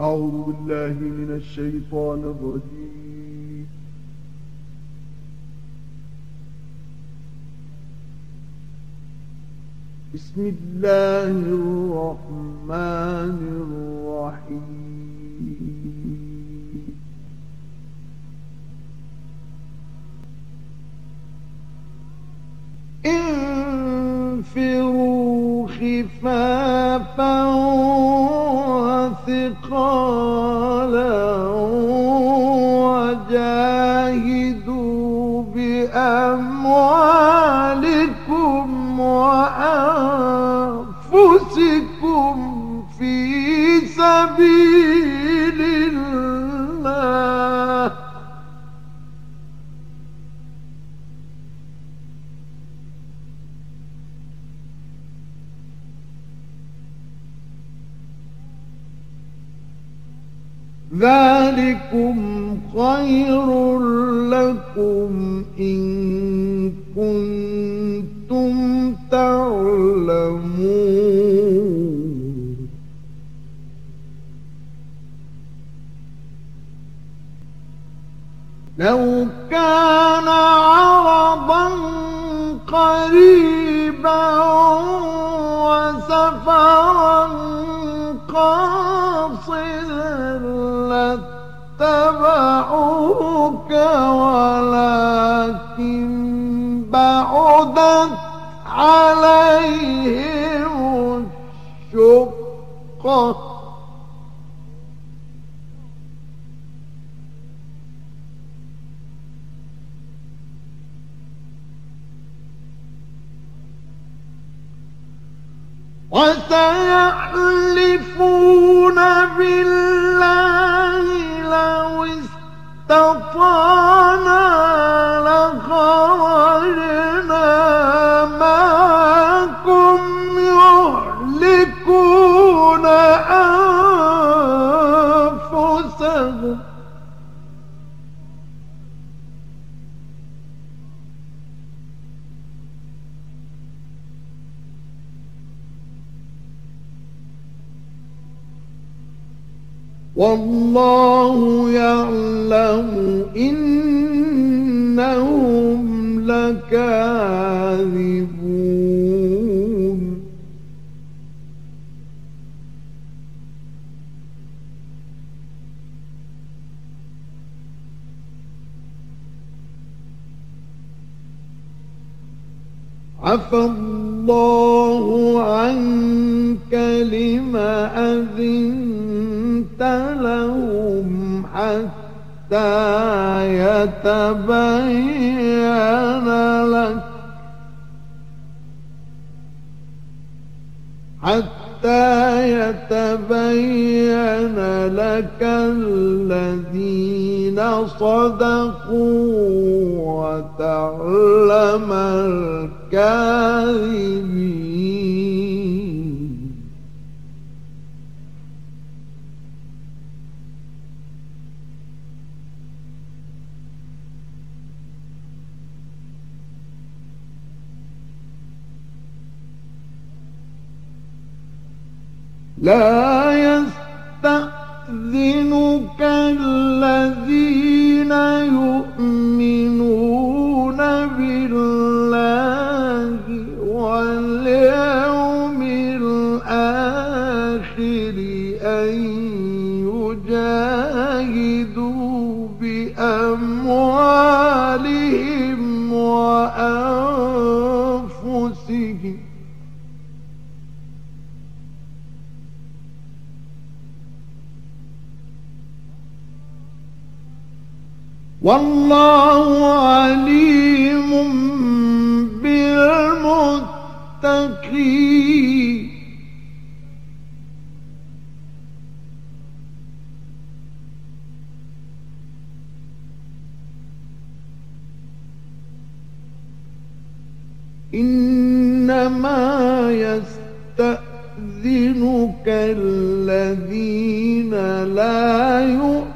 أعوذ بالله من الشيطان الرجيم. بسم الله الرحمن الرحيم. انفروا خفافا. وثقالا ذلكم خير لكم إن كنتم تعلمون. لو كان عرضا ولكن بعدت عليهم الشقة. وسيحلفون بالله استطعنا والله يعلم إنهم لكاذبون. عفى الله عنك لما أذنت لهم حتى يتبين لك. حتى يتبين لك الذين صدقوا وتعلم الكاذبين. لا يستأذنك الذين يؤمنون بالله واليوم الآخر أن يجاهدوا بأموالهم وأنفسهم والله عليم بالمتقين. إنما يستأذنك الذين لا يؤمنون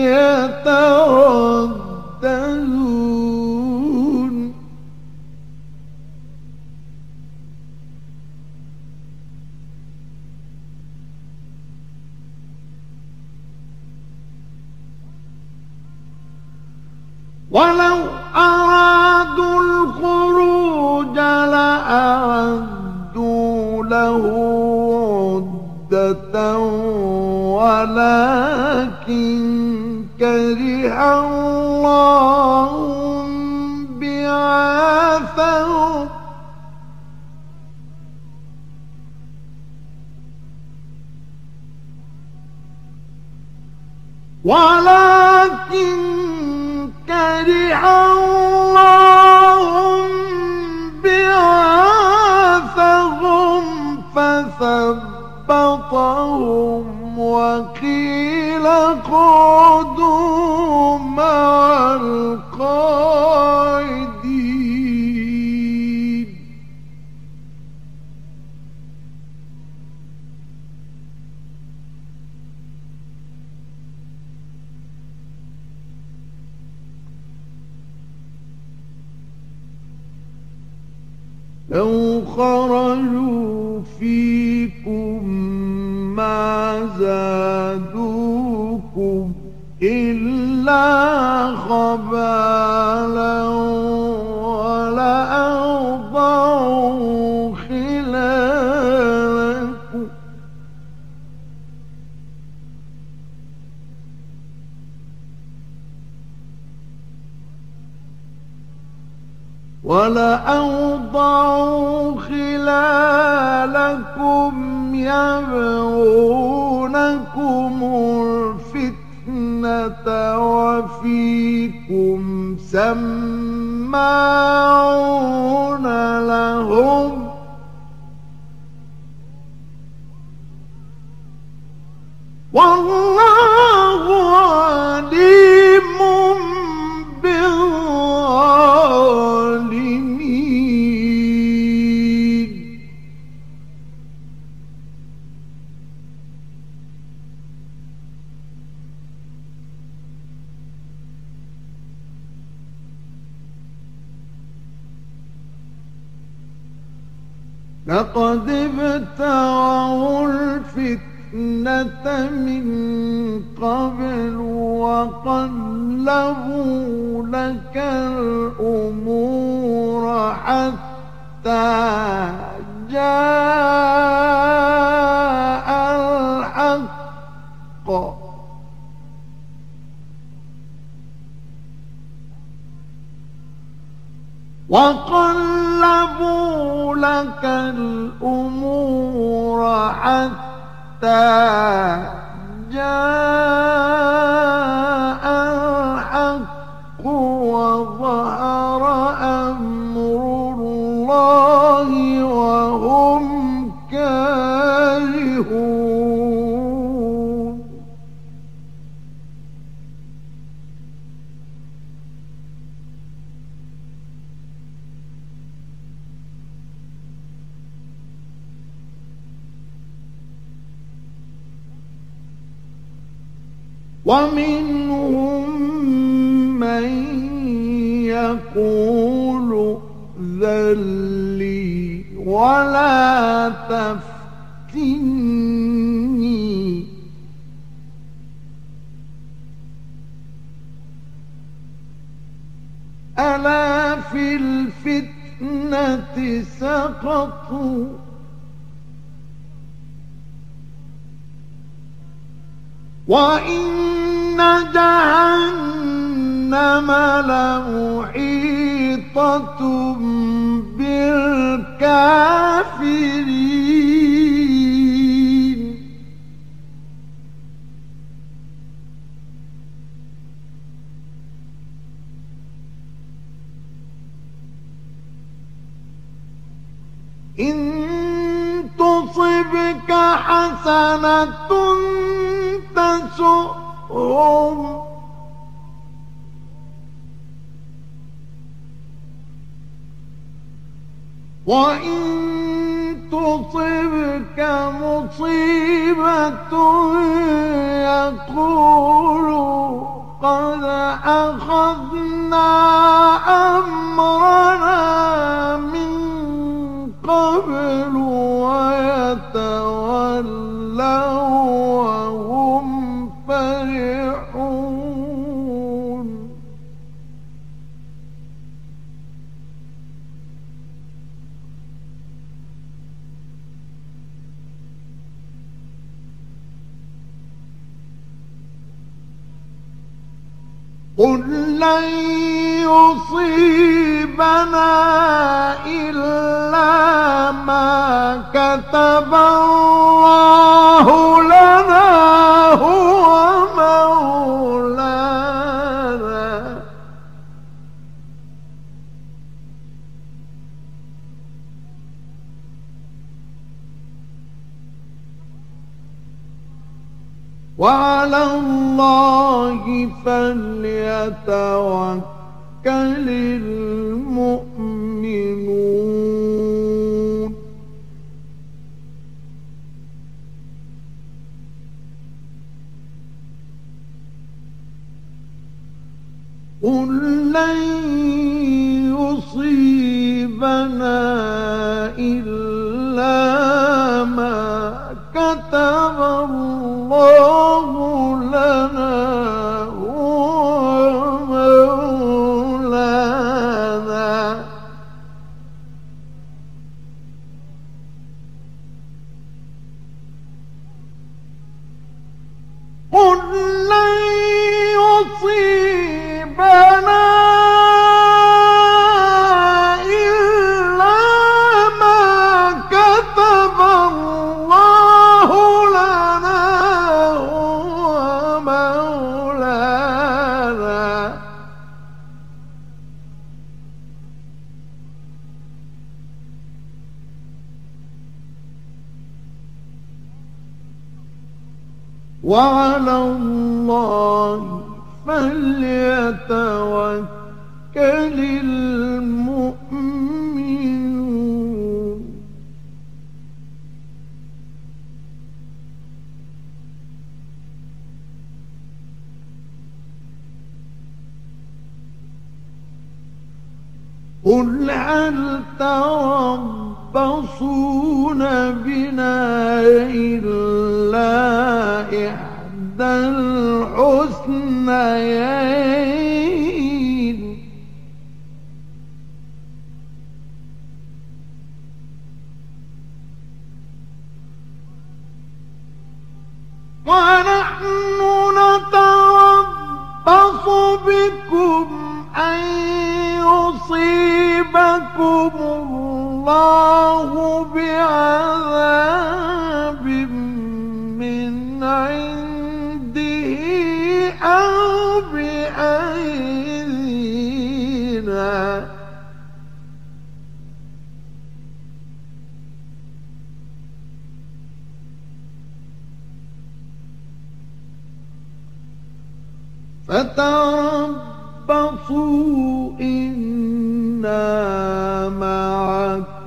يترددون. ولو أرادوا الخروج لأعدوا له عدة ولكن كره الله بعاثهم ولكن كره الله لو خرجوا فيكم ما زادوكم إلا خبالا ولأوضعوا خلالكم يبغونكم الفتنة وفيكم سماعون لهم والله ابتغوا الفتنة من قبل وقلبوا لك الأمور حتى جاء الحق. وقلبوا لك الأمور حتى جاء ومنهم من يقول ذلي ولا تفتني. ألا في الفتنة سقطوا وإن جهنم لمحيطة بالكافرين إن تصبك حسنة وإن تصبك مصيبة يقولوا قد أخذنا أمرنا من قبل قل لن يصيبنا إلا ما كتب الله وعلى الله فليتوكل المؤمنون. قل لن يصيبنا كتب الله وعلى الله فليتوكل المؤمنون. قل هل تربصون بنا إلا إحدى الحسنيين؟ فتربصوا إنا معكم.